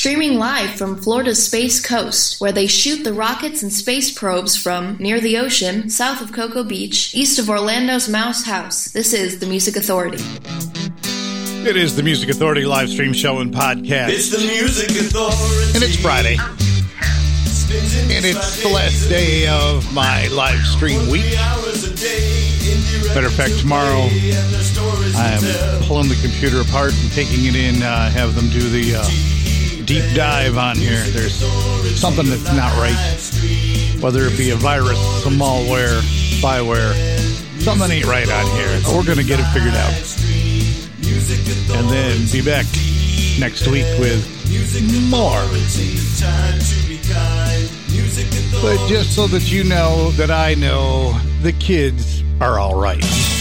Streaming live from Florida's Space Coast, where they shoot the rockets and space probes from near the ocean, south of Cocoa Beach, east of Orlando's Mouse House. This is the Music Authority. It is the Music Authority live stream show and podcast. It's the Music Authority. And it's Friday. And it's the last day of my live stream week. Matter of fact, tomorrow I am pulling the computer apart and taking it in, uh, have them do the uh, deep dive on here. There's something that's not right. Whether it be a virus, some malware, spyware, something ain't right on here. We're going to get it figured out. And then be back next week with more. But just so that you know that I know the kids are all right.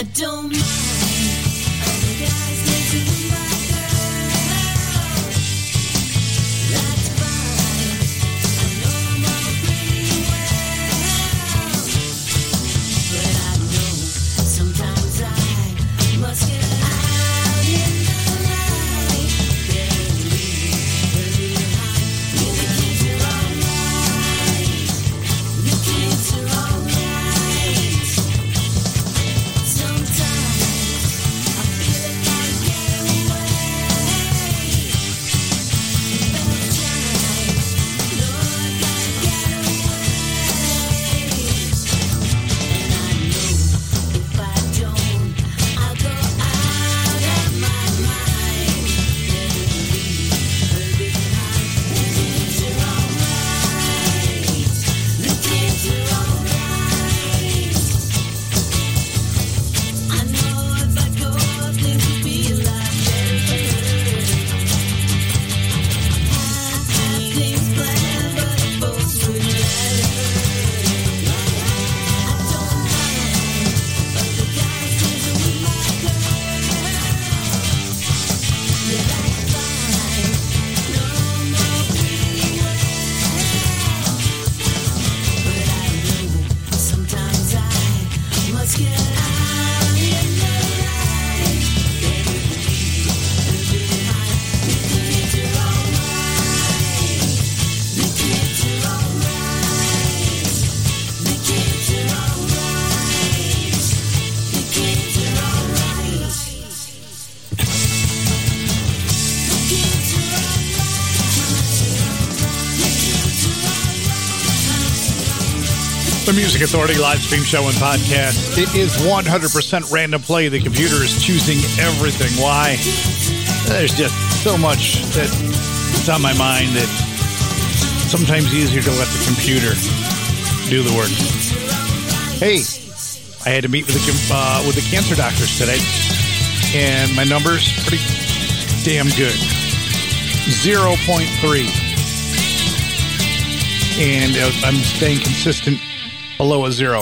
I don't Music Authority live stream show and podcast. It is 100% random play. The computer is choosing everything. Why? There's just so much that's on my mind that sometimes easier to let the computer do the work. Hey, I had to meet with the uh, with the cancer doctors today, and my numbers pretty damn good. Zero point three, and uh, I'm staying consistent below a zero,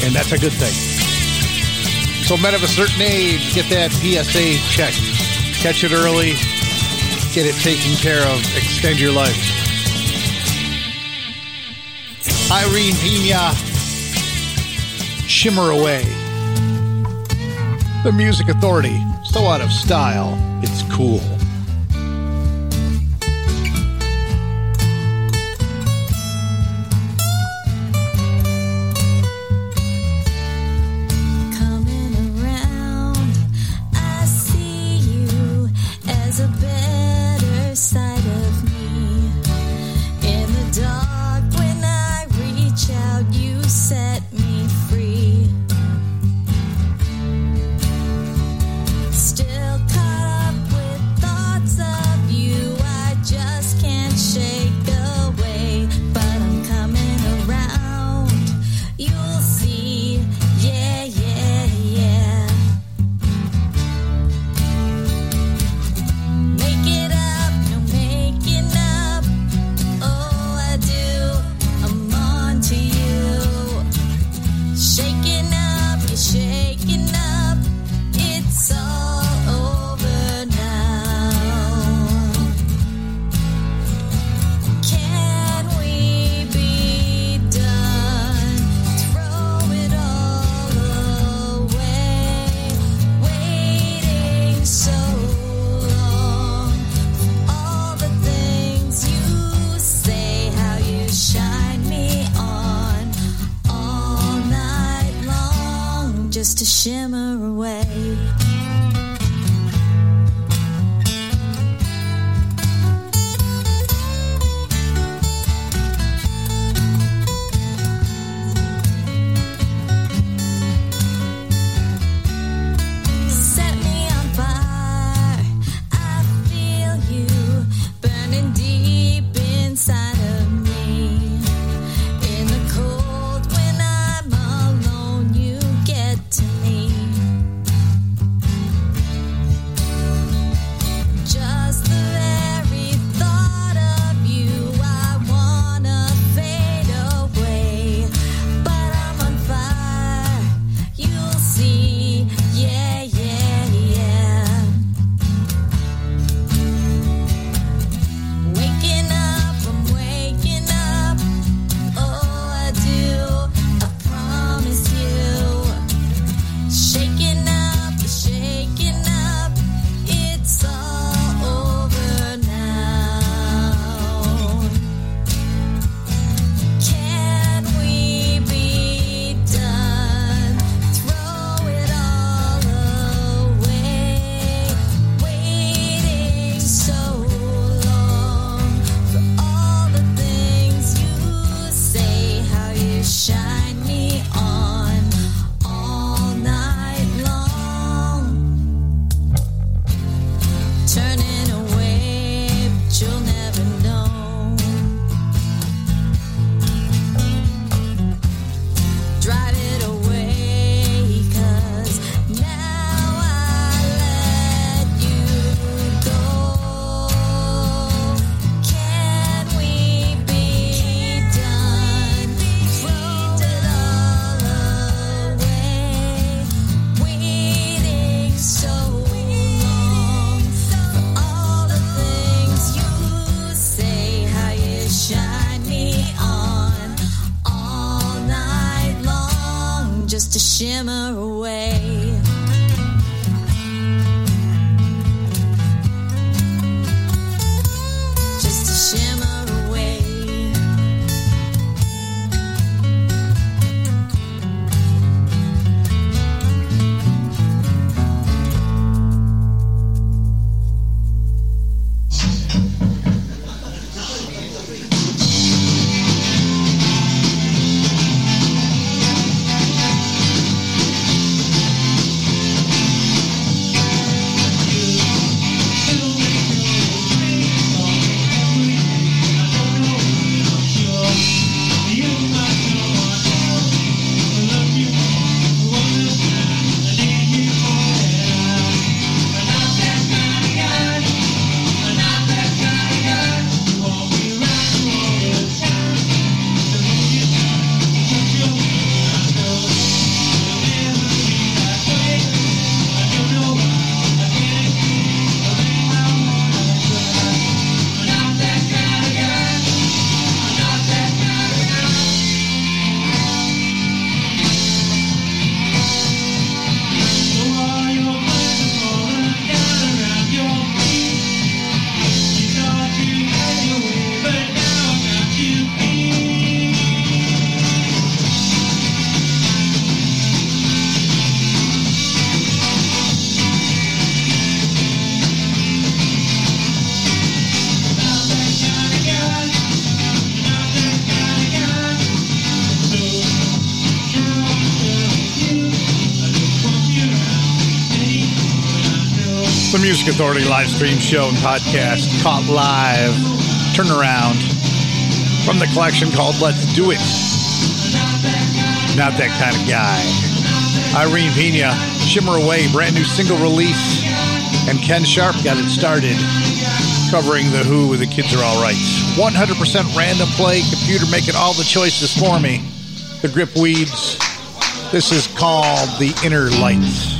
and that's a good thing. So, men of a certain age, get that PSA checked, catch it early, get it taken care of, extend your life. Irene Pena, Shimmer Away. The Music Authority, so out of style, it's cool. just to shimmer away. Authority live stream show and podcast caught live turnaround from the collection called Let's Do It. Not that kind of guy. Irene Pena, Shimmer Away, brand new single release. And Ken Sharp got it started covering The Who with The Kids Are Alright. 100% random play, computer making all the choices for me. The Grip Weeds. This is called The Inner Lights.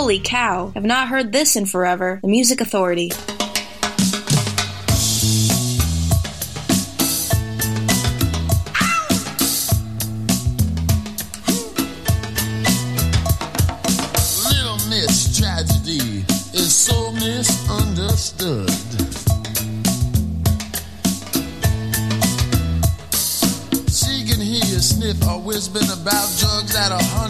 Holy cow, I've not heard this in forever. The Music Authority. She can hear you sniff or whispering about drugs at a hundred.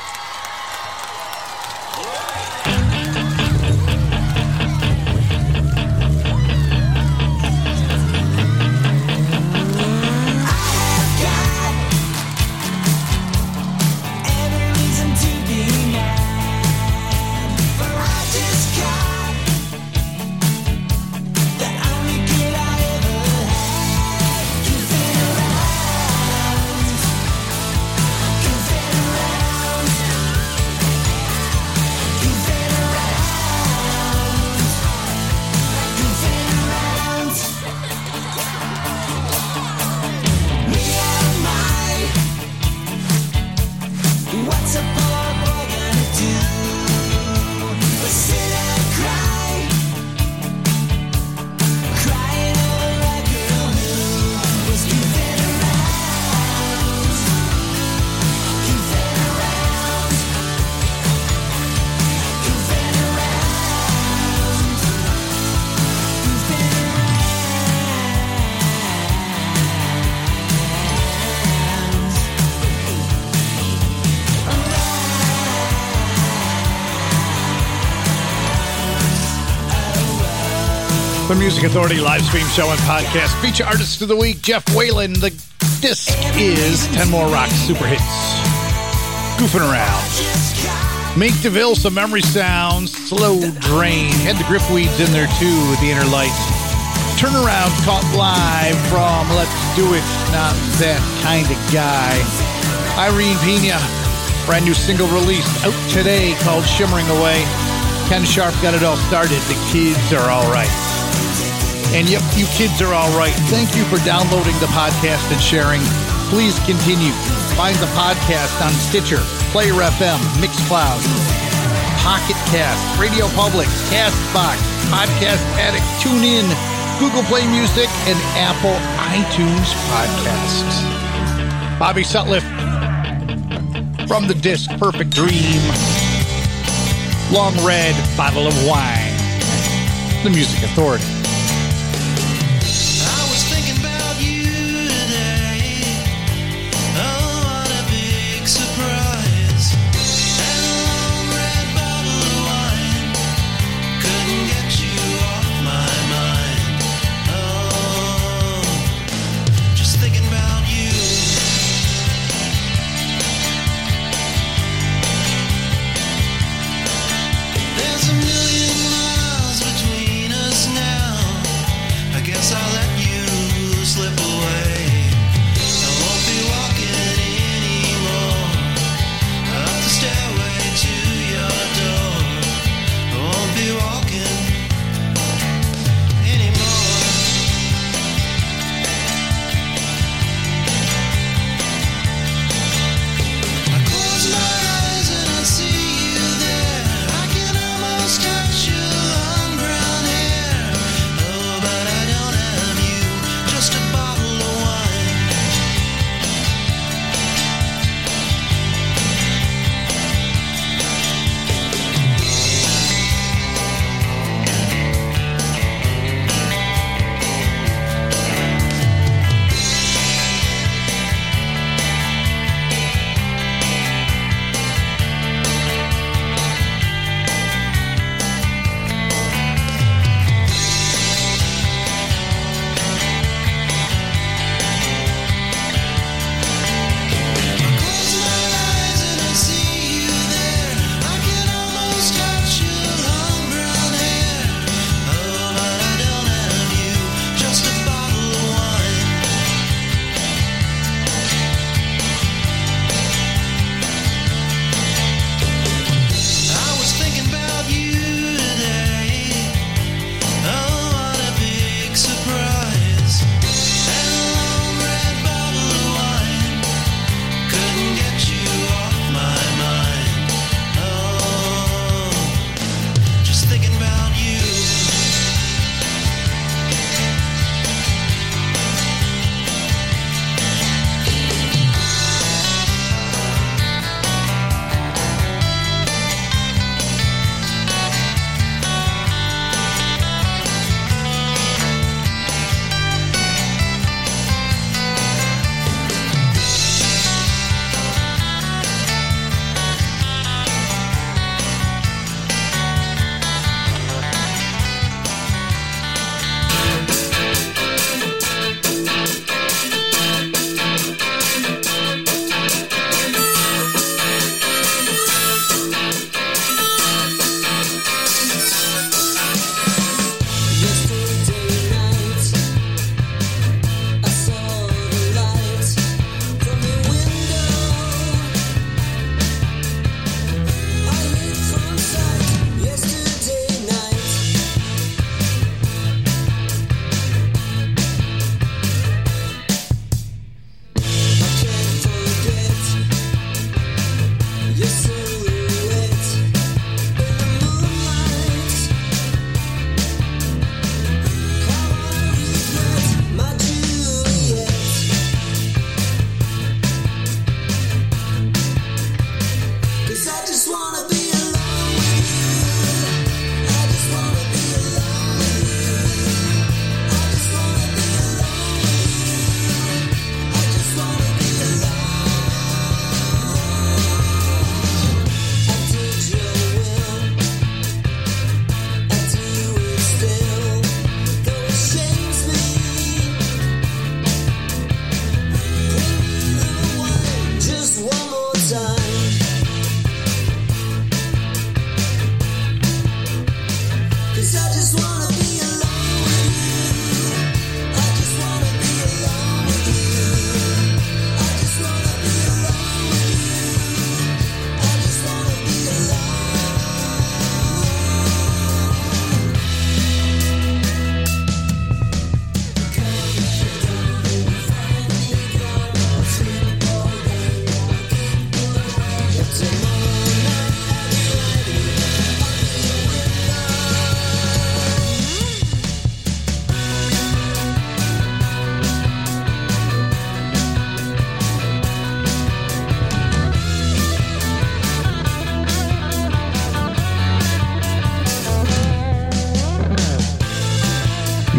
Music Authority live stream show and podcast. Feature artist of the week, Jeff Whalen. The disc is 10 More Rock Super Hits. Goofing around. Mink DeVille, some memory sounds. Slow drain. Had the grip weeds in there too with the inner lights. Turnaround caught live from Let's Do It, Not That Kind of Guy. Irene Pena, brand new single released out today called Shimmering Away. Ken Sharp got it all started. The kids are all right. And yep, you kids are all right. Thank you for downloading the podcast and sharing. Please continue. Find the podcast on Stitcher, Player FM, Mixcloud, Pocket Cast, Radio Public, Castbox, Podcast Addict, TuneIn, Google Play Music, and Apple iTunes Podcasts. Bobby Sutliff from the disc Perfect Dream. Long Red Bottle of Wine. The Music Authority.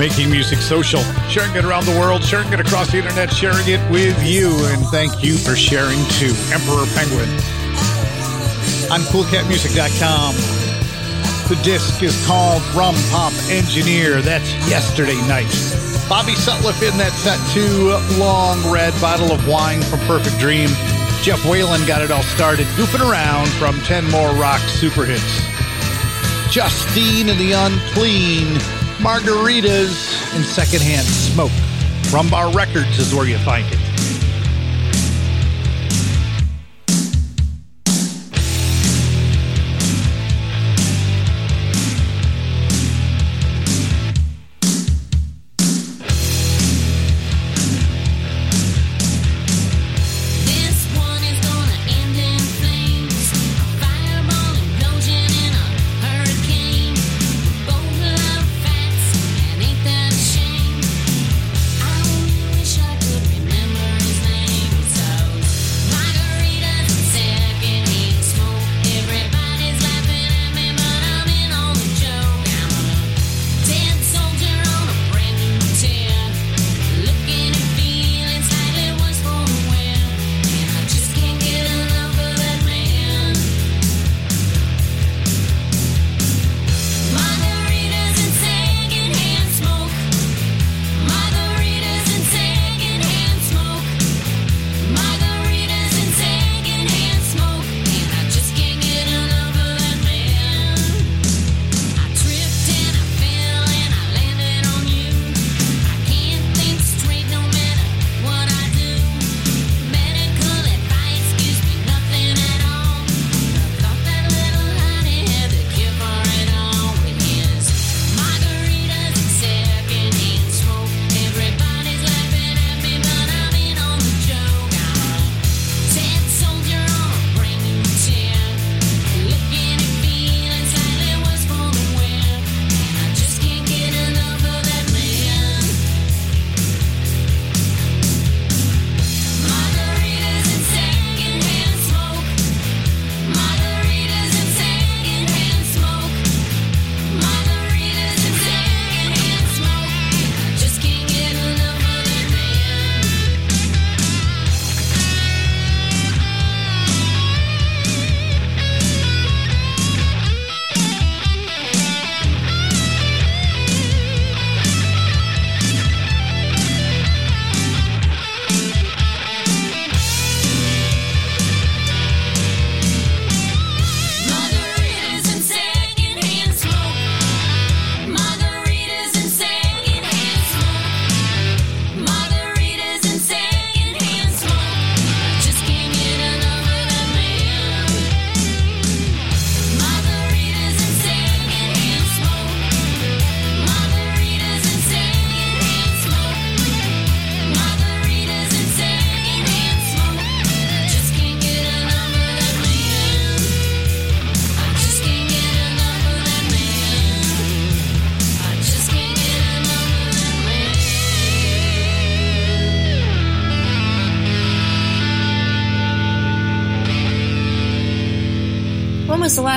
making music social, sharing it around the world, sharing it across the internet, sharing it with you. And thank you for sharing too, Emperor Penguin. On coolcatmusic.com. The disc is called Rum Pop Engineer. That's yesterday night. Bobby Sutliff in that set too. Long red bottle of wine from Perfect Dream. Jeff Whalen got it all started, goofing around from 10 more rock super hits. Justine and the Unclean margaritas, and secondhand smoke. Rumbar Records is where you find it.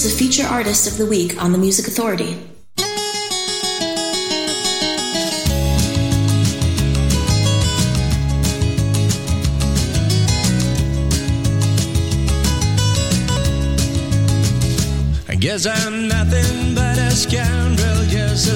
Here's the feature artist of the week on the Music Authority. I guess I'm nothing but a scoundrel, just a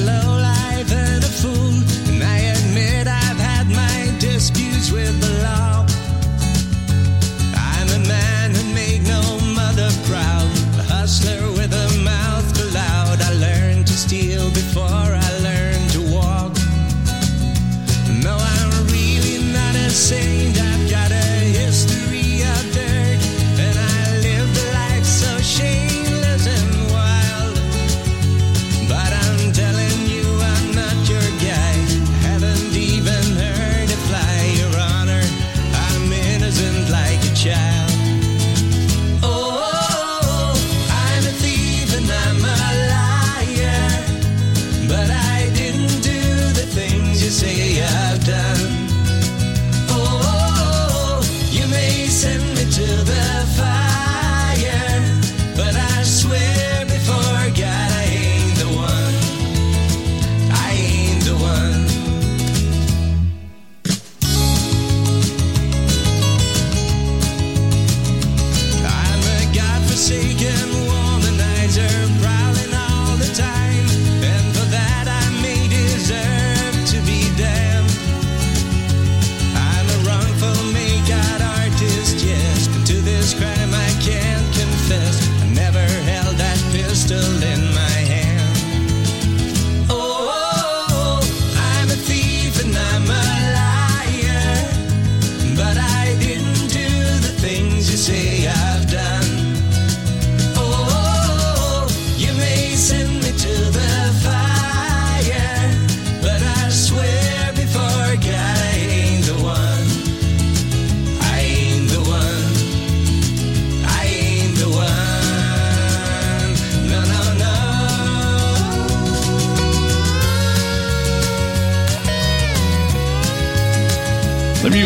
that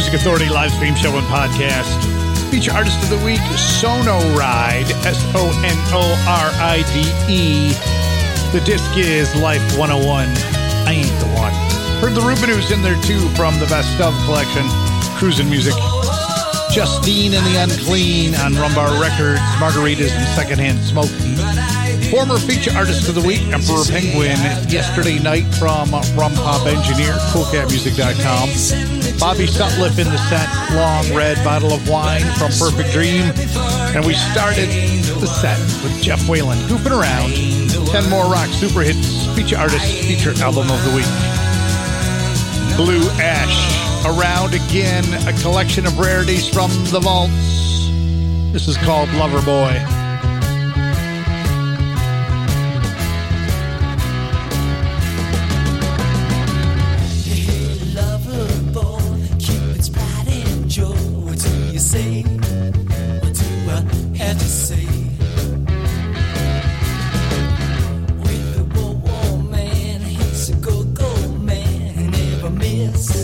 Music Authority live stream show and podcast. Feature artist of the week, Sono Ride, S O N O R I D E. The disc is Life 101. I ain't the one. Heard the Rubinoos in there too from the Best of collection, Cruising Music. Justine and the Unclean on Rumbar Records, Margaritas and Secondhand Smoke. Former feature artist of the week, Emperor Penguin, yesterday night from Rum Pop Engineer, coolcatmusic.com. Bobby Sutliff in the set, Long Red Bottle of Wine from Perfect Dream. And we started the set with Jeff Whalen, Goofing Around. 10 more rock super hits, feature artist, feature album of the week. Blue Ash, around again, a collection of rarities from the vaults. This is called Lover Boy. Never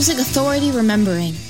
Music Authority Remembering.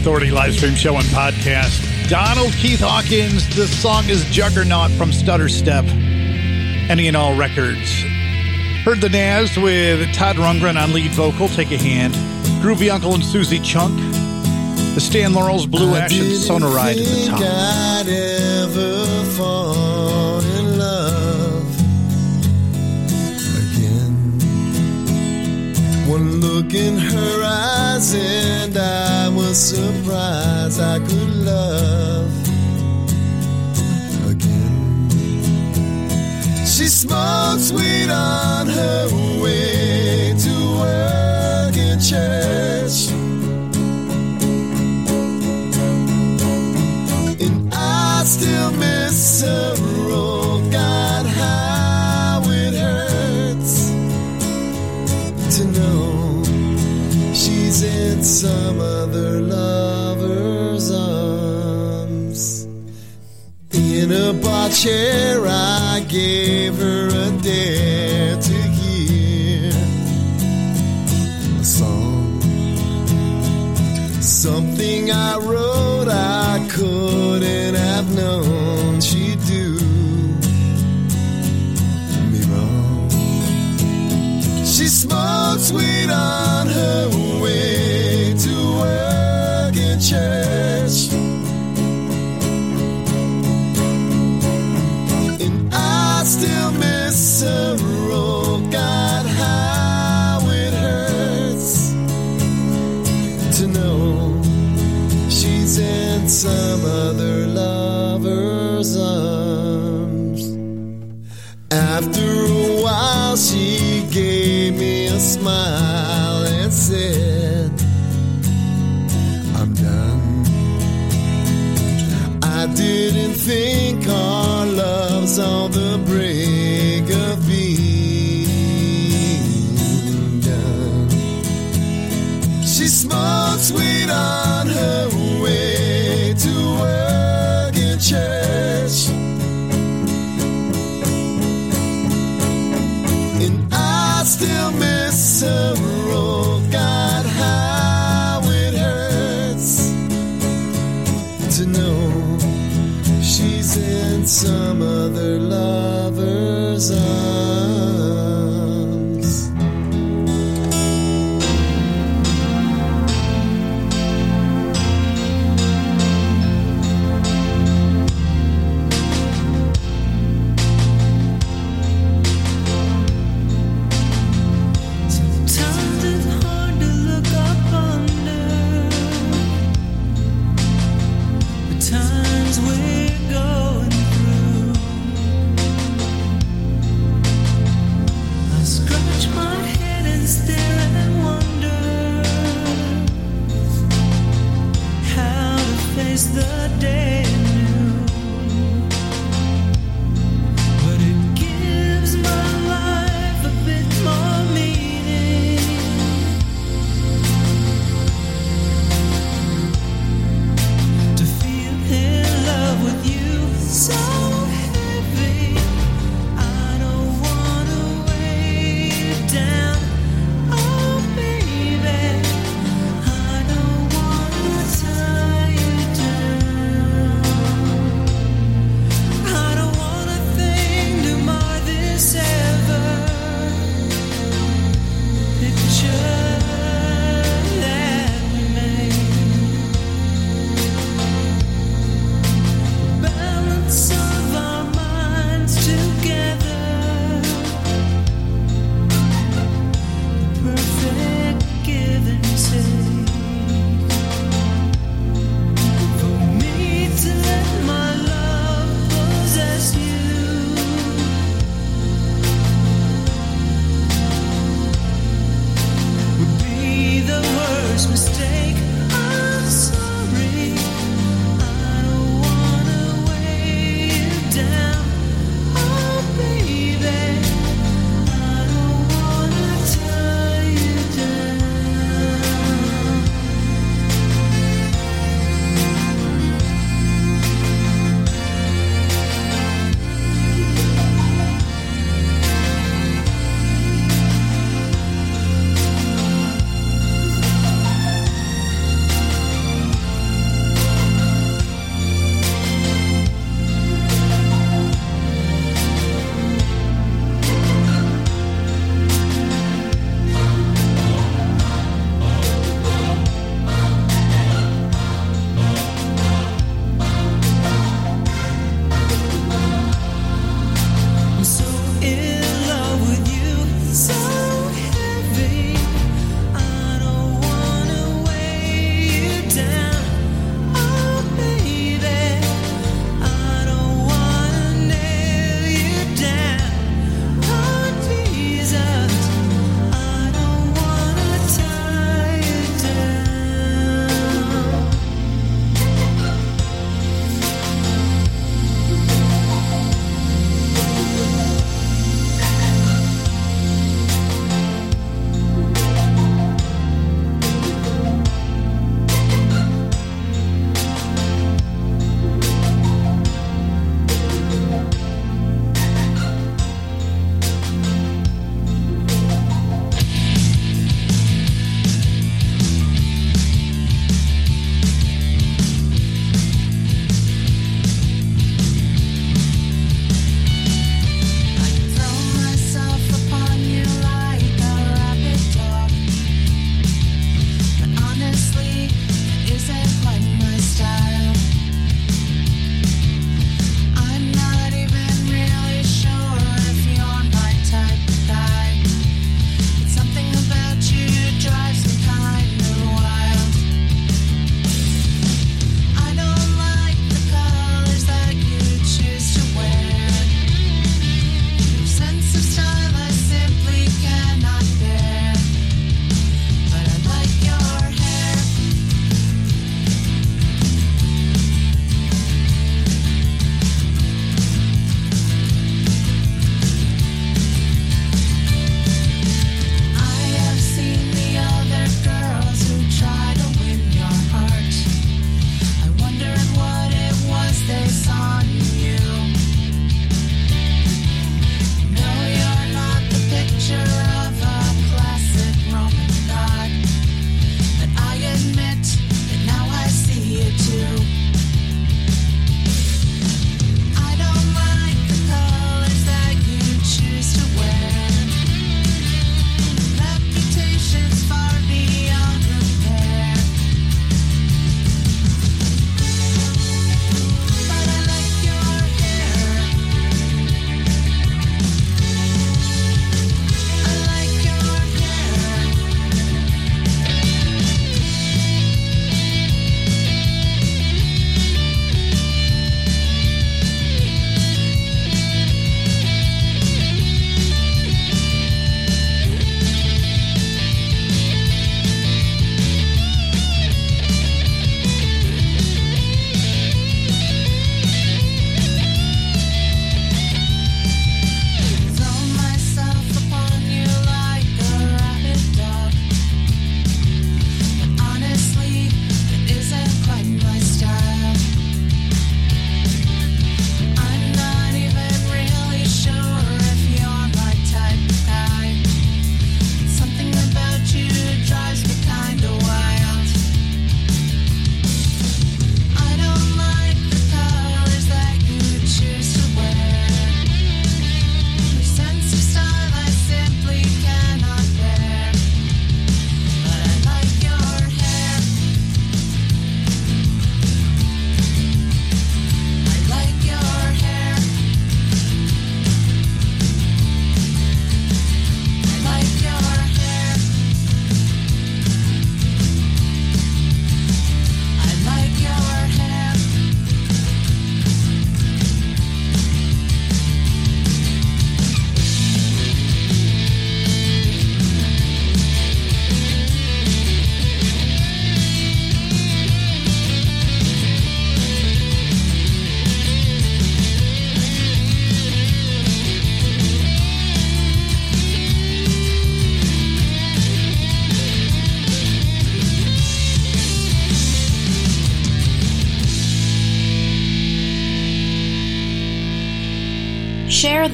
Authority live stream show and podcast. Donald Keith Hawkins. The song is Juggernaut from Stutter Step. Any and All Records. Heard the Nazz with Todd Rundgren on lead vocal. Take a hand. Groovy Uncle and Suzi Chunk. The Stan Laurel's Blue Ash and Sonoride at the top. I'd ever fall in love again. One look in her and I was surprised I could love again. She smoked sweet on her way. some other lover's eyes.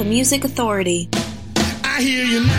Music Authority. I hear you knocking.